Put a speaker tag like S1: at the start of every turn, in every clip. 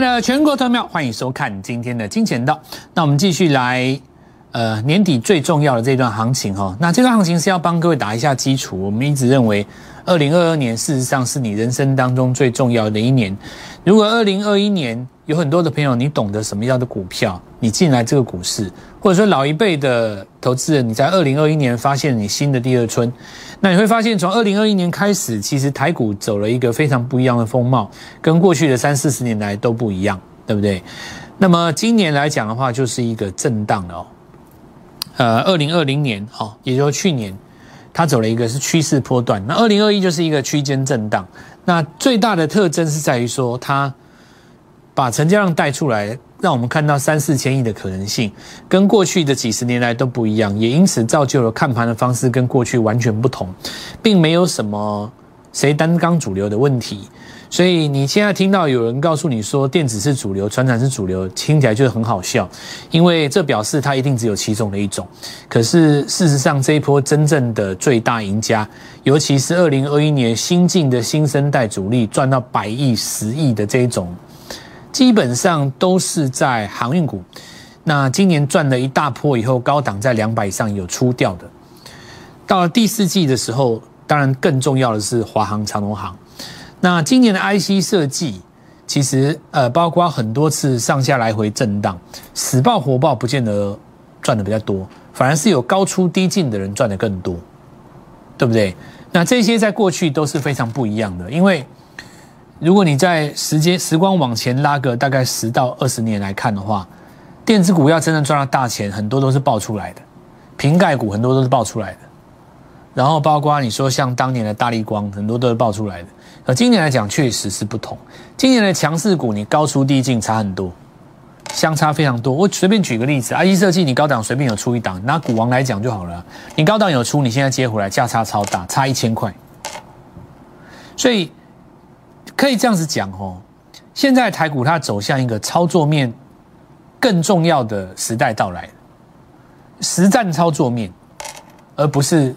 S1: 的全国投票，欢迎收看今天的金钱道。那我们继续来，呃，年底最重要的这段行情哈。那这段行情是要帮各位打一下基础。我们一直认为，二零二二年事实上是你人生当中最重要的一年。如果二零二一年有很多的朋友，你懂得什么样的股票，你进来这个股市，或者说老一辈的投资人，你在二零二一年发现你新的第二春。那你会发现，从二零二一年开始，其实台股走了一个非常不一样的风貌，跟过去的三四十年来都不一样，对不对？那么今年来讲的话，就是一个震荡了哦。呃，二零二零年哦，也就是去年，它走了一个是趋势波段，那二零二一就是一个区间震荡。那最大的特征是在于说，它把成交量带出来。让我们看到三四千亿的可能性，跟过去的几十年来都不一样，也因此造就了看盘的方式跟过去完全不同，并没有什么谁担纲主流的问题。所以你现在听到有人告诉你说电子是主流，船产是主流，听起来就很好笑，因为这表示它一定只有其中的一种。可是事实上，这一波真正的最大赢家，尤其是二零二一年新进的新生代主力赚到百亿、十亿的这一种。基本上都是在航运股，那今年赚了一大波以后，高档在两百以上有出掉的。到了第四季的时候，当然更重要的是华航、长荣航。那今年的 IC 设计，其实呃，包括很多次上下来回震荡，死爆活爆，不见得赚的比较多，反而是有高出低进的人赚的更多，对不对？那这些在过去都是非常不一样的，因为。如果你在时间时光往前拉个大概十到二十年来看的话，电子股要真正赚到大钱，很多都是爆出来的，瓶盖股很多都是爆出来的，然后包括你说像当年的大力光，很多都是爆出来的。而今年来讲，确实是不同。今年的强势股，你高出低进差很多，相差非常多。我随便举个例子，IC 设计你高档随便有出一档，拿股王来讲就好了，你高档有出，你现在接回来价差超大，差一千块，所以。可以这样子讲哦，现在台股它走向一个操作面更重要的时代到来，实战操作面，而不是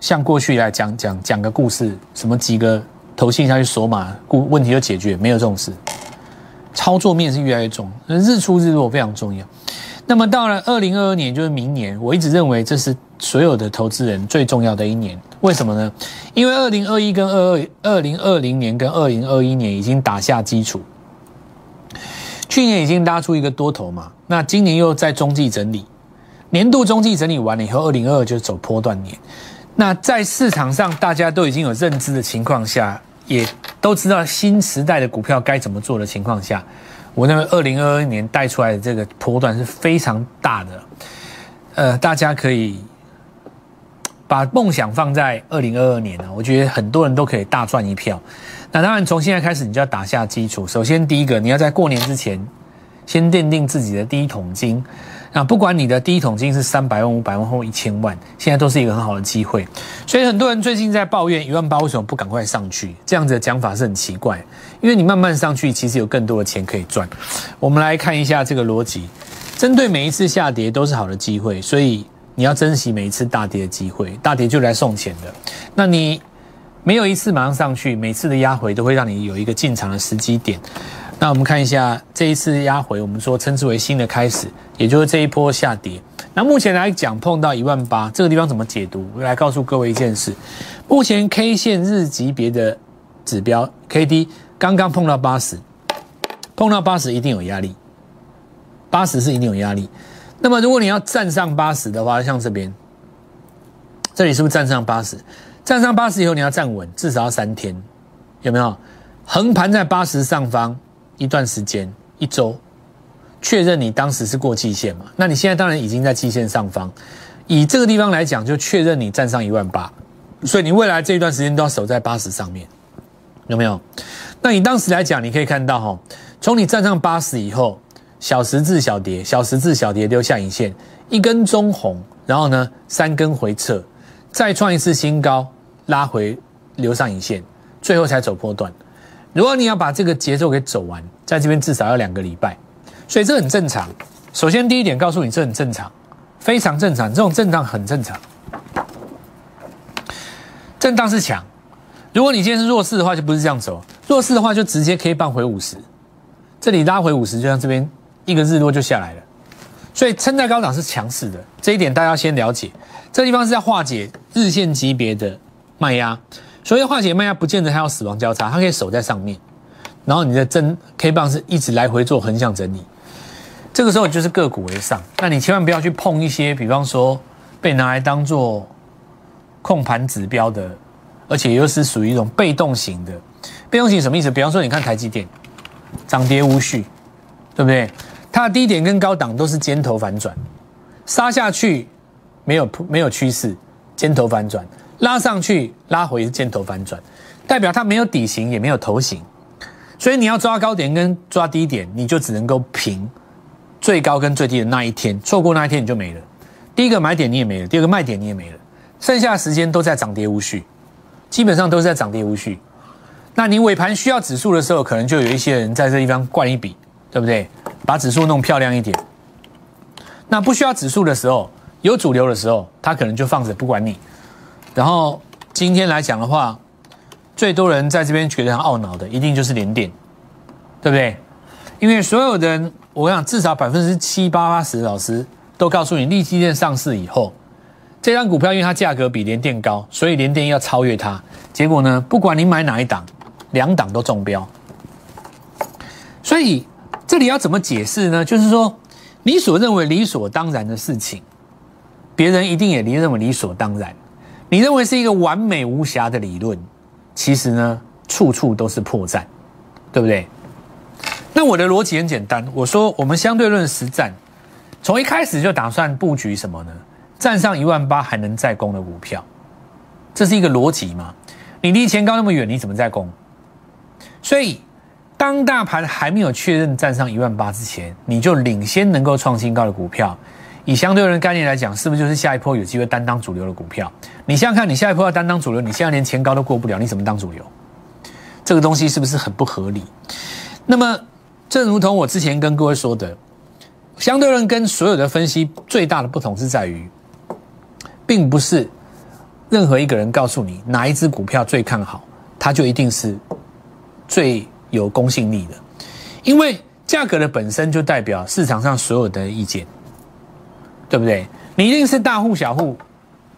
S1: 像过去来讲讲讲个故事，什么几个投信下去锁码，故问题就解决，没有这种事。操作面是越来越重，日出日落非常重要。那么到了二零二二年，就是明年，我一直认为这是所有的投资人最重要的一年。为什么呢？因为二零二一跟二二二零二零年跟二零二一年已经打下基础，去年已经拉出一个多头嘛，那今年又在中继整理，年度中继整理完了以后，二零二二就走波段年。那在市场上大家都已经有认知的情况下，也都知道新时代的股票该怎么做的情况下，我认为二零二二年带出来的这个波段是非常大的，呃，大家可以。把梦想放在二零二二年呢，我觉得很多人都可以大赚一票。那当然，从现在开始你就要打下基础。首先，第一个，你要在过年之前先奠定自己的第一桶金。那不管你的第一桶金是三百万、五百万或一千万，现在都是一个很好的机会。所以很多人最近在抱怨一万八为什么不赶快上去？这样子的讲法是很奇怪，因为你慢慢上去，其实有更多的钱可以赚。我们来看一下这个逻辑，针对每一次下跌都是好的机会，所以。你要珍惜每一次大跌的机会，大跌就来送钱的。那你没有一次马上上去，每次的压回都会让你有一个进场的时机点。那我们看一下这一次压回，我们说称之为新的开始，也就是这一波下跌。那目前来讲碰到一万八这个地方怎么解读？我来告诉各位一件事：目前 K 线日级别的指标 K D 刚刚碰到八十，碰到八十一定有压力，八十是一定有压力。那么，如果你要站上八十的话，像这边，这里是不是站上八十？站上八十以后，你要站稳，至少要三天，有没有？横盘在八十上方一段时间，一周，确认你当时是过季线嘛？那你现在当然已经在季线上方，以这个地方来讲，就确认你站上一万八，所以你未来这一段时间都要守在八十上面，有没有？那你当时来讲，你可以看到哈，从你站上八十以后。小十字小蝶，小十字小蝶留下影线，一根中红，然后呢三根回撤，再创一次新高，拉回留上影线，最后才走波段。如果你要把这个节奏给走完，在这边至少要两个礼拜，所以这很正常。首先第一点告诉你，这很正常，非常正常，这种震荡很正常。震荡是强，如果你今天是弱势的话，就不是这样走，弱势的话就直接 K 棒回五十。这里拉回五十，就像这边一个日落就下来了，所以撑在高档是强势的，这一点大家要先了解。这地方是在化解日线级别的卖压，所以化解卖压不见得它要死亡交叉，它可以守在上面，然后你的真 K 棒是一直来回做横向整理，这个时候就是个股为上，那你千万不要去碰一些，比方说被拿来当做控盘指标的，而且又是属于一种被动型的。被动型什么意思？比方说你看台积电。涨跌无序，对不对？它的低点跟高档都是尖头反转，杀下去没有没有趋势，尖头反转，拉上去拉回是尖头反转，代表它没有底型也没有头型，所以你要抓高点跟抓低点，你就只能够平最高跟最低的那一天，错过那一天你就没了。第一个买点你也没了，第二个卖点你也没了，剩下的时间都在涨跌无序，基本上都是在涨跌无序。那你尾盘需要指数的时候，可能就有一些人在这地方灌一笔，对不对？把指数弄漂亮一点。那不需要指数的时候，有主流的时候，他可能就放着不管你。然后今天来讲的话，最多人在这边觉得很懊恼的，一定就是连电，对不对？因为所有的人，我想至少百分之七八八十老师都告诉你，利基电上市以后，这张股票因为它价格比联电高，所以联电要超越它。结果呢，不管你买哪一档。两档都中标，所以这里要怎么解释呢？就是说，你所认为理所当然的事情，别人一定也认为理所当然。你认为是一个完美无瑕的理论，其实呢，处处都是破绽，对不对？那我的逻辑很简单，我说我们相对论实战，从一开始就打算布局什么呢？站上一万八还能再攻的股票，这是一个逻辑嘛？你离前高那么远，你怎么再攻？所以，当大盘还没有确认站上一万八之前，你就领先能够创新高的股票，以相对论概念来讲，是不是就是下一波有机会担当主流的股票？你想想看，你下一波要担当主流，你现在连前高都过不了，你怎么当主流？这个东西是不是很不合理？那么，正如同我之前跟各位说的，相对论跟所有的分析最大的不同是在于，并不是任何一个人告诉你哪一只股票最看好，它就一定是。最有公信力的，因为价格的本身就代表市场上所有的意见，对不对？你一定是大户小户，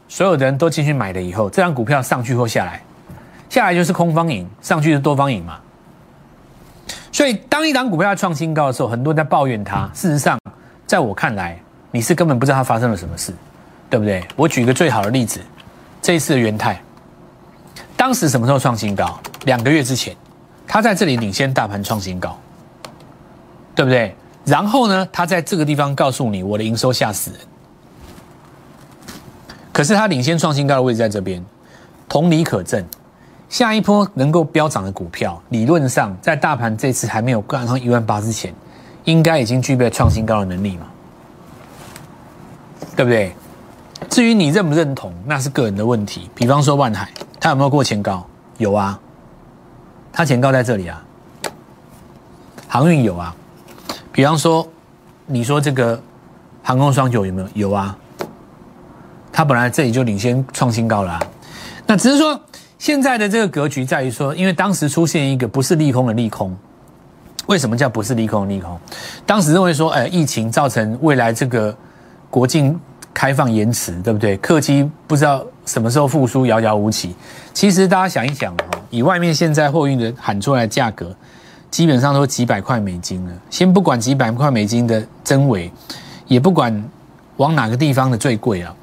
S1: 所有的人都进去买了以后，这张股票上去或下来，下来就是空方赢，上去是多方赢嘛。所以当一档股票创新高的时候，很多人在抱怨它。事实上，在我看来，你是根本不知道它发生了什么事，对不对？我举一个最好的例子，这一次的元泰，当时什么时候创新高？两个月之前。它在这里领先大盘创新高，对不对？然后呢，它在这个地方告诉你，我的营收吓死人。可是它领先创新高的位置在这边，同理可证，下一波能够飙涨的股票，理论上在大盘这次还没有干上一万八之前，应该已经具备创新高的能力嘛？对不对？至于你认不认同，那是个人的问题。比方说万海，它有没有过前高？有啊。它前高在这里啊，航运有啊，比方说，你说这个航空双九有没有？有啊，它本来这里就领先创新高了啊，那只是说现在的这个格局在于说，因为当时出现一个不是利空的利空，为什么叫不是利空的利空？当时认为说，哎，疫情造成未来这个国境开放延迟，对不对？客机不知道什么时候复苏，遥遥无期。其实大家想一想哦。以外面现在货运的喊出来的价格，基本上都几百块美金了。先不管几百块美金的真伪，也不管往哪个地方的最贵啊。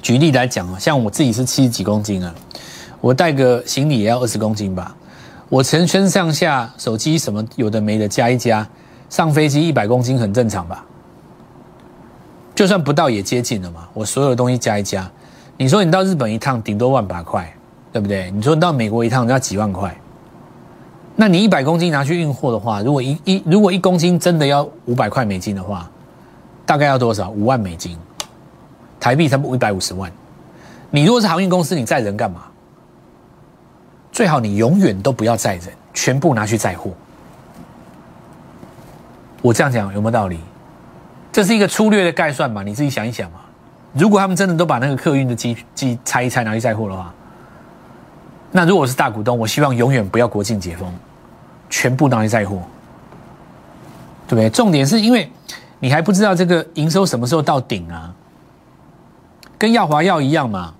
S1: 举例来讲啊，像我自己是七十几公斤啊，我带个行李也要二十公斤吧。我全身上下手机什么有的没的加一加，上飞机一百公斤很正常吧？就算不到也接近了嘛。我所有的东西加一加，你说你到日本一趟顶多万把块。对不对？你说到美国一趟要几万块，那你一百公斤拿去运货的话，如果一一如果一公斤真的要五百块美金的话，大概要多少？五万美金，台币差不多一百五十万。你如果是航运公司，你载人干嘛？最好你永远都不要载人，全部拿去载货。我这样讲有没有道理？这是一个粗略的概算嘛？你自己想一想嘛。如果他们真的都把那个客运的机机拆一拆拿去载货的话。那如果是大股东，我希望永远不要国庆解封，全部拿来在货，对不对？重点是因为你还不知道这个营收什么时候到顶啊，跟耀华药一样嘛，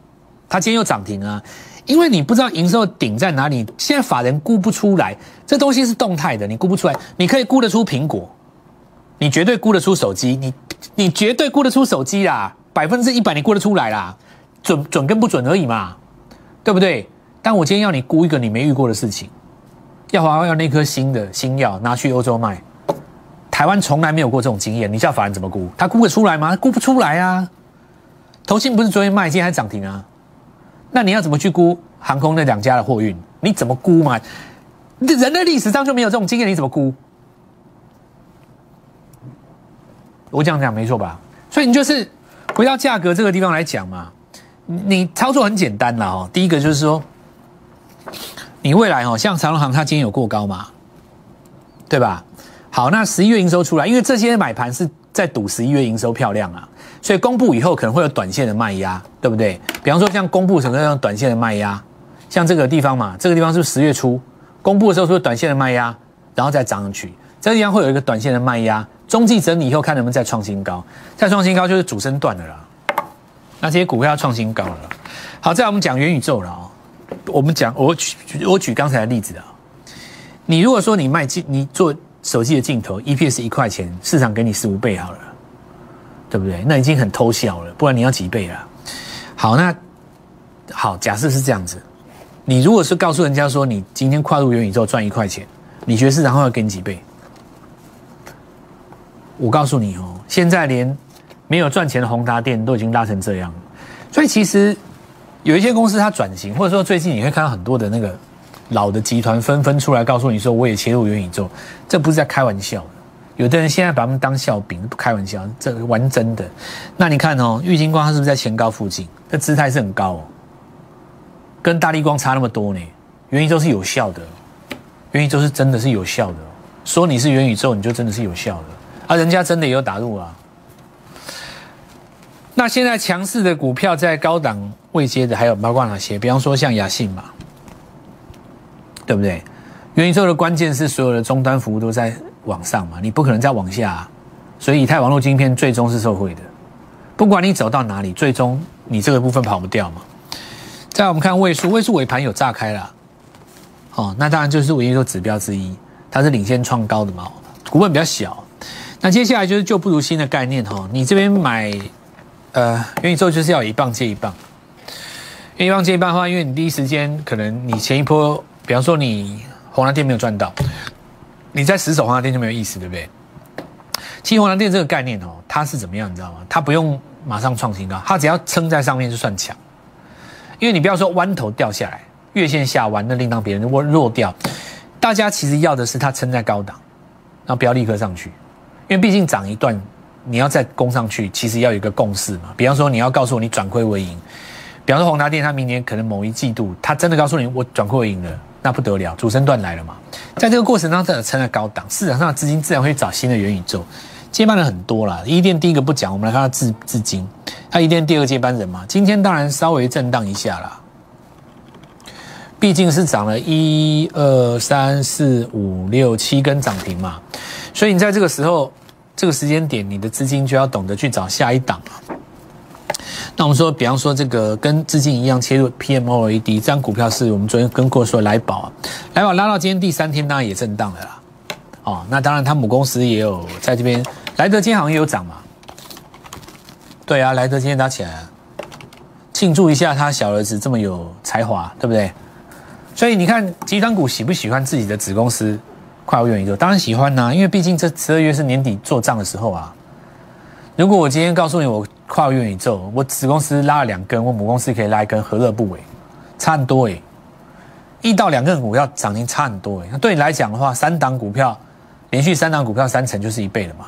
S1: 它今天又涨停啊，因为你不知道营收顶在哪里，现在法人估不出来，这东西是动态的，你估不出来，你可以估得出苹果，你绝对估得出手机，你你绝对估得出手机啦，百分之一百你估得出来啦，准准跟不准而已嘛，对不对？但我今天要你估一个你没遇过的事情。要华要那颗新的新药拿去欧洲卖，台湾从来没有过这种经验，你叫法人怎么估？他估得出来吗？估不出来啊！投信不是昨天卖，今天还涨停啊？那你要怎么去估航空那两家的货运？你怎么估嘛？人类历史上就没有这种经验，你怎么估？我这样讲没错吧？所以你就是回到价格这个地方来讲嘛，你操作很简单了哦。第一个就是说。你未来哦，像长隆行，它今天有过高嘛，对吧？好，那十一月营收出来，因为这些买盘是在赌十一月营收漂亮啊，所以公布以后可能会有短线的卖压，对不对？比方说像公布什么样短线的卖压，像这个地方嘛，这个地方是十月初公布的时候是不是短线的卖压，然后再涨上去，这个地方会有一个短线的卖压，中继整理以后看能不能再创新高，再创新高就是主升段的啦。那这些股票要创新高了。好，再来我们讲元宇宙了哦。我们讲，我举我举刚才的例子啊，你如果说你卖镜，你做手机的镜头，EPS 一块钱，市场给你十五倍好了，对不对？那已经很偷笑了，不然你要几倍了？好，那好，假设是这样子，你如果是告诉人家说你今天跨入元宇宙赚一块钱，你觉得市场会要给你几倍？我告诉你哦，现在连没有赚钱的宏达电都已经拉成这样，所以其实。有一些公司它转型，或者说最近你会看到很多的那个老的集团纷纷出来告诉你说，我也切入元宇宙，这不是在开玩笑。有的人现在把他们当笑柄，不开玩笑，这玩真的。那你看哦，玉金光它是不是在前高附近？这姿态是很高哦，跟大力光差那么多呢。元宇宙是有效的，元宇宙是真的是有效的。说你是元宇宙，你就真的是有效的，而人家真的也有打入啊。那现在强势的股票在高档位接的还有包括哪些？比方说像雅信嘛，对不对？元宇宙的关键是所有的终端服务都在往上嘛，你不可能再往下，所以以太网络晶片最终是受惠的。不管你走到哪里，最终你这个部分跑不掉嘛。再我们看位数，位数尾盘有炸开了，哦，那当然就是元宇宙指标之一，它是领先创高的嘛，股本比较小。那接下来就是旧不如新的概念哈，你这边买。呃，元宇宙就是要一棒接一棒，一棒接一棒的话，因为你第一时间可能你前一波，比方说你红蓝店没有赚到，你在死守红蓝店就没有意思，对不对？其实红蓝店这个概念哦，它是怎么样，你知道吗？它不用马上创新高，它只要撑在上面就算强，因为你不要说弯头掉下来，月线下弯，那另当别人，如果弱掉，大家其实要的是它撑在高档，然后不要立刻上去，因为毕竟涨一段。你要再攻上去，其实要有一个共识嘛。比方说，你要告诉我你转亏为盈。比方说，宏达电它明年可能某一季度，它真的告诉你我转亏为盈了，那不得了，主升段来了嘛。在这个过程当中，撑在高档，市场上的资金自然会找新的元宇宙。接班人很多啦，一电第一个不讲，我们来看它资资金，它一电第二接班人嘛。今天当然稍微震荡一下啦，毕竟是涨了一二三四五六七根涨停嘛，所以你在这个时候。这个时间点，你的资金就要懂得去找下一档了。那我们说，比方说这个跟资金一样切入 PMOAD，这张股票，是我们昨天跟过说来宝啊，来宝拉到今天第三天，当然也震荡了啦。哦，那当然，它母公司也有在这边，莱德今天好像也有涨嘛。对啊，莱德今天打起来了，庆祝一下他小儿子这么有才华，对不对？所以你看，集团股喜不喜欢自己的子公司？跨入元宇宙当然喜欢呐，因为毕竟这十二月是年底做账的时候啊。如果我今天告诉你我跨入元宇宙，我子公司拉了两根，我母公司可以拉一根，何乐不为？差很多哎，一到两根股票涨停差很多哎。那对你来讲的话，三档股票连续三档股票三成就是一倍了嘛。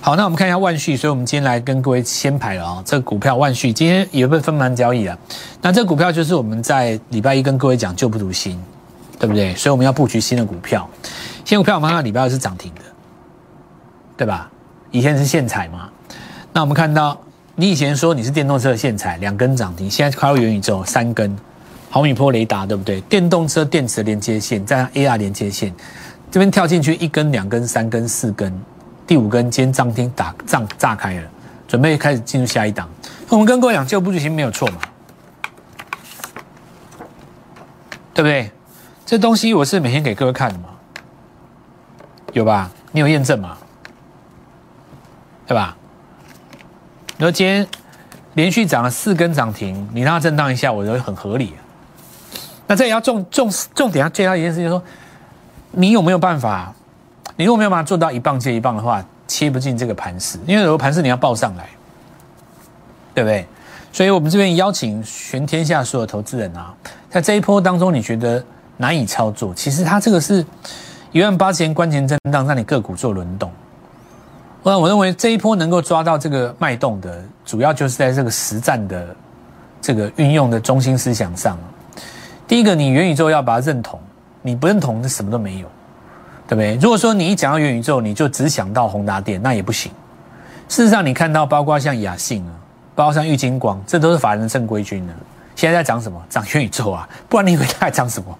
S1: 好，那我们看一下万旭，所以我们今天来跟各位先排了啊。这个股票万旭今天也被分盘交易了。那这股票就是我们在礼拜一跟各位讲旧不如新，对不对？所以我们要布局新的股票。新股票我们看礼拜二是涨停的，对吧？以前是线材嘛，那我们看到你以前说你是电动车的现彩，两根涨停，现在跨入元宇宙三根，毫米波雷达对不对？电动车电池连接线，再 AR 连接线，这边跳进去一根、两根、三根、四根，第五根今天涨停打涨炸开了，准备开始进入下一档。我们跟各位讲，旧部剧情没有错嘛，对不对？这东西我是每天给各位看的嘛，有吧？你有验证吗？对吧？你说今天连续涨了四根涨停，你让它震荡一下，我觉得很合理。那这也要重重重点要介绍一件事情，说你有没有办法？你如果没有办法做到一棒接一棒的话，切不进这个盘势，因为有个盘势你要报上来，对不对？所以我们这边邀请全天下所有投资人啊，在这一波当中，你觉得难以操作？其实它这个是一万八千关键震荡，让你个股做轮动。那我认为这一波能够抓到这个脉动的，主要就是在这个实战的这个运用的中心思想上。第一个，你元宇宙要把它认同，你不认同，那什么都没有，对不对？如果说你一讲到元宇宙，你就只想到宏达电，那也不行。事实上，你看到包括像雅信啊，包括像玉金光，这都是法人正规军呢。现在在涨什么？涨元宇宙啊！不然你以为它在涨什么？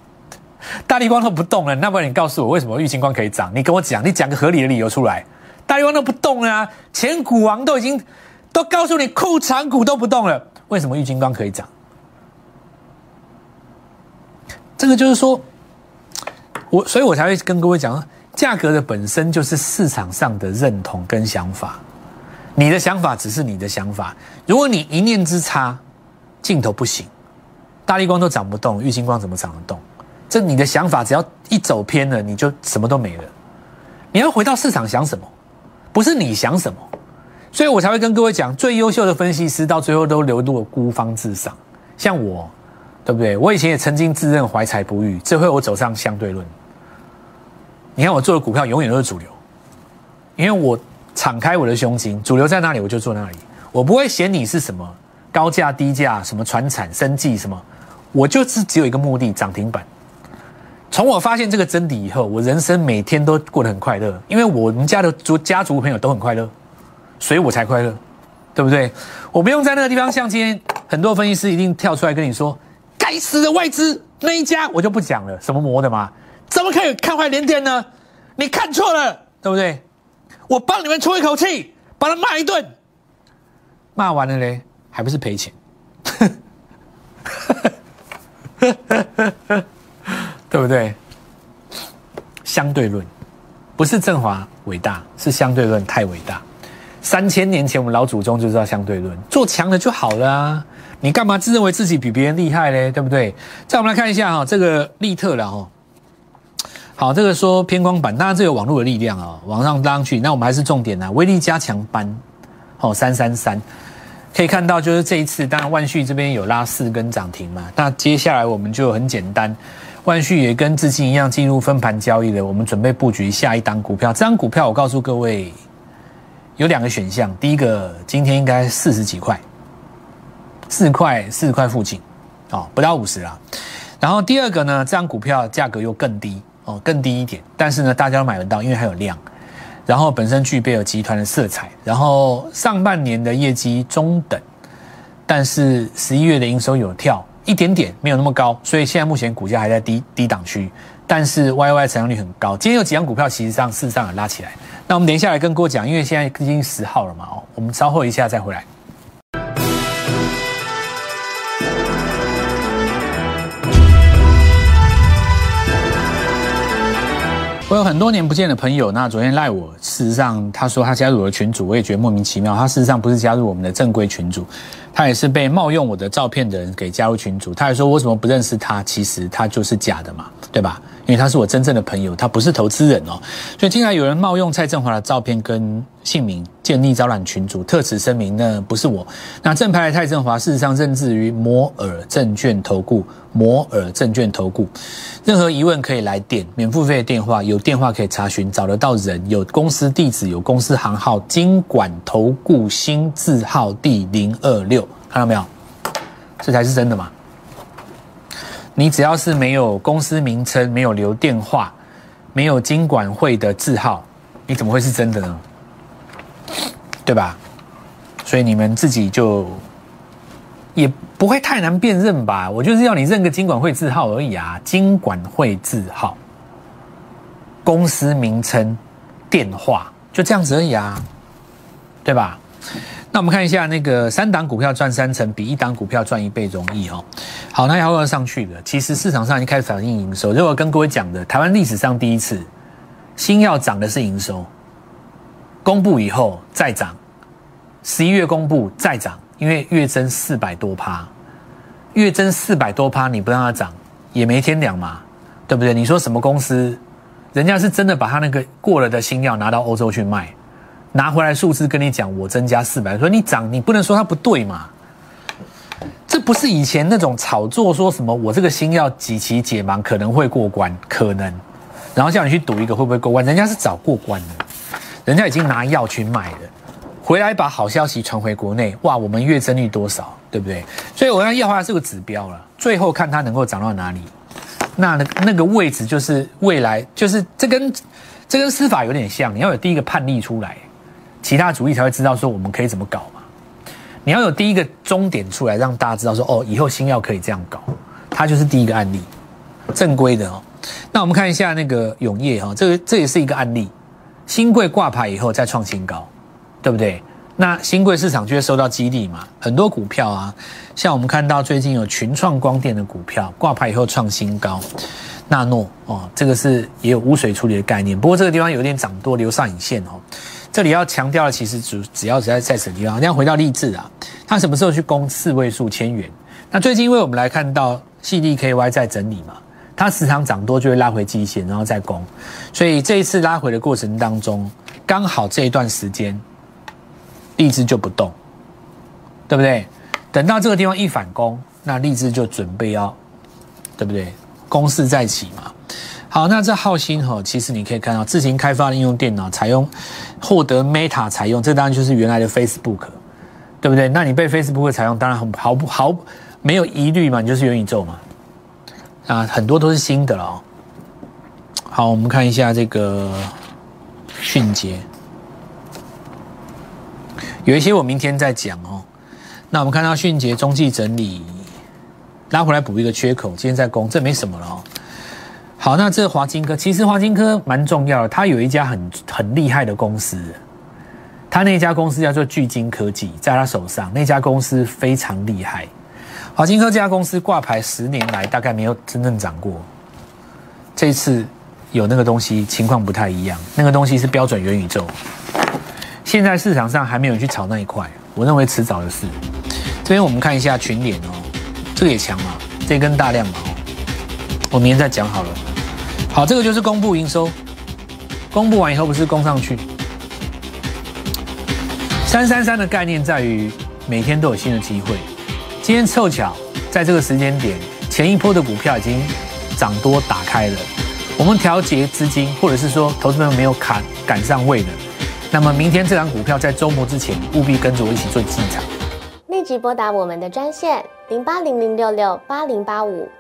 S1: 大力光都不动了，那不然你告诉我，为什么玉金光可以涨？你跟我讲，你讲个合理的理由出来。大力光都不动啊，前股王都已经都告诉你，库藏股都不动了，为什么玉金光可以涨？这个就是说，我所以我才会跟各位讲，价格的本身就是市场上的认同跟想法，你的想法只是你的想法，如果你一念之差，镜头不行，大力光都涨不动，玉金光怎么涨得动？这你的想法只要一走偏了，你就什么都没了。你要回到市场想什么？不是你想什么，所以我才会跟各位讲，最优秀的分析师到最后都流落孤芳自赏。像我，对不对？我以前也曾经自认怀才不遇，这回我走上相对论。你看我做的股票永远都是主流，因为我敞开我的胸襟，主流在哪里我就做那里，我不会嫌你是什么高价低价，什么传产生计什么，我就是只有一个目的，涨停板。从我发现这个真理以后，我人生每天都过得很快乐，因为我们家的族家族朋友都很快乐，所以我才快乐，对不对？我不用在那个地方像今天很多分析师一定跳出来跟你说，该死的外资那一家，我就不讲了，什么魔的嘛，怎么可以看坏联电呢？你看错了，对不对？我帮你们出一口气，把他骂一顿，骂完了嘞，还不是赔钱？对不对？相对论不是振华伟大，是相对论太伟大。三千年前我们老祖宗就知道相对论，做强了就好了啊！你干嘛自认为自己比别人厉害嘞？对不对？再我们来看一下哈，这个利特了哈。好，这个说偏光板，当然这有网络的力量啊，往上拉上去。那我们还是重点呢，威力加强班，好三三三，可以看到就是这一次，当然万旭这边有拉四根涨停嘛。那接下来我们就很简单。万旭也跟至今一样进入分盘交易了，我们准备布局下一档股票。这张股票我告诉各位，有两个选项。第一个，今天应该四十几块，四块四十块附近，哦，不到五十啦。然后第二个呢，这张股票价格又更低，哦，更低一点，但是呢，大家都买得到，因为还有量。然后本身具备有集团的色彩，然后上半年的业绩中等，但是十一月的营收有跳。一点点没有那么高，所以现在目前股价还在低低档区，但是 Y Y 成长率很高。今天有几张股票，其实上事实上有拉起来。那我们等一下来跟郭讲，因为现在已经十号了嘛，哦，我们稍后一下再回来。我有很多年不见的朋友，那昨天赖我，事实上他说他加入我的群组，我也觉得莫名其妙。他事实上不是加入我们的正规群组。他也是被冒用我的照片的人给加入群组，他还说我怎么不认识他？其实他就是假的嘛，对吧？因为他是我真正的朋友，他不是投资人哦。所以，竟然有人冒用蔡振华的照片跟姓名建立招揽群组，特此声明，那不是我。那正牌的蔡振华事实上任职于摩尔证券投顾，摩尔证券投顾。任何疑问可以来电，免付费电话，有电话可以查询，找得到人，有公司地址，有公司行号，金管投顾新字号第零二六，看到没有？这才是真的嘛？你只要是没有公司名称、没有留电话、没有经管会的字号，你怎么会是真的呢？对吧？所以你们自己就也不会太难辨认吧？我就是要你认个经管会字号而已啊！经管会字号、公司名称、电话就这样子而已啊，对吧？那我们看一下那个三档股票赚三成，比一档股票赚一倍容易哦。好，那要不要上去的？其实市场上已经开始反映营收。就我跟各位讲的，台湾历史上第一次新药涨的是营收，公布以后再涨，十一月公布再涨，因为月增四百多趴，月增四百多趴，你不让它涨也没天良嘛，对不对？你说什么公司，人家是真的把他那个过了的新药拿到欧洲去卖。拿回来数字跟你讲，我增加四百，说你涨，你不能说它不对嘛？这不是以前那种炒作，说什么我这个新药几期解盲可能会过关，可能，然后叫你去赌一个会不会过关，人家是早过关了，人家已经拿药去卖了，回来把好消息传回国内，哇，我们月增率多少，对不对？所以我要药化是个指标了，最后看它能够涨到哪里，那那个位置就是未来，就是这跟这跟司法有点像，你要有第一个判例出来。其他主义才会知道说我们可以怎么搞嘛？你要有第一个终点出来，让大家知道说哦，以后新药可以这样搞，它就是第一个案例，正规的哦。那我们看一下那个永业哈，这个这也是一个案例，新贵挂牌以后再创新高，对不对？那新贵市场就会受到激励嘛，很多股票啊，像我们看到最近有群创光电的股票挂牌以后创新高，纳诺哦，这个是也有污水处理的概念，不过这个地方有点涨多留上影线哦。这里要强调的，其实只只要是在在什么地方，你要回到励志啊，它什么时候去攻四位数千元？那最近因为我们来看到 CDKY 在整理嘛，它时常涨多就会拉回基线，然后再攻，所以这一次拉回的过程当中，刚好这一段时间，励志就不动，对不对？等到这个地方一反攻，那励志就准备要，对不对？攻势再起嘛。好，那这浩鑫哈，其实你可以看到自行开发的应用电脑，采用获得 Meta 采用，这当然就是原来的 Facebook，对不对？那你被 Facebook 采用，当然很毫不毫没有疑虑嘛，你就是元宇宙嘛。啊，很多都是新的了哦。好，我们看一下这个迅捷，有一些我明天再讲哦。那我们看到迅捷中继整理拉回来补一个缺口，今天在攻，这没什么了哦。好，那这华金科其实华金科蛮重要的，它有一家很很厉害的公司，它那家公司叫做巨金科技，在他手上那家公司非常厉害。华金科这家公司挂牌十年来大概没有真正涨过，这次有那个东西情况不太一样，那个东西是标准元宇宙，现在市场上还没有去炒那一块，我认为迟早的事。这边我们看一下群联哦，这个也强嘛，这根大量嘛，我明天再讲好了。好，这个就是公布营收，公布完以后不是攻上去。三三三的概念在于每天都有新的机会。今天凑巧在这个时间点，前一波的股票已经涨多打开了。我们调节资金，或者是说投资朋友没有砍赶上位的，那么明天这档股票在周末之前务必跟着我一起做进场。
S2: 立即拨打我们的专线零八零零六六八零八五。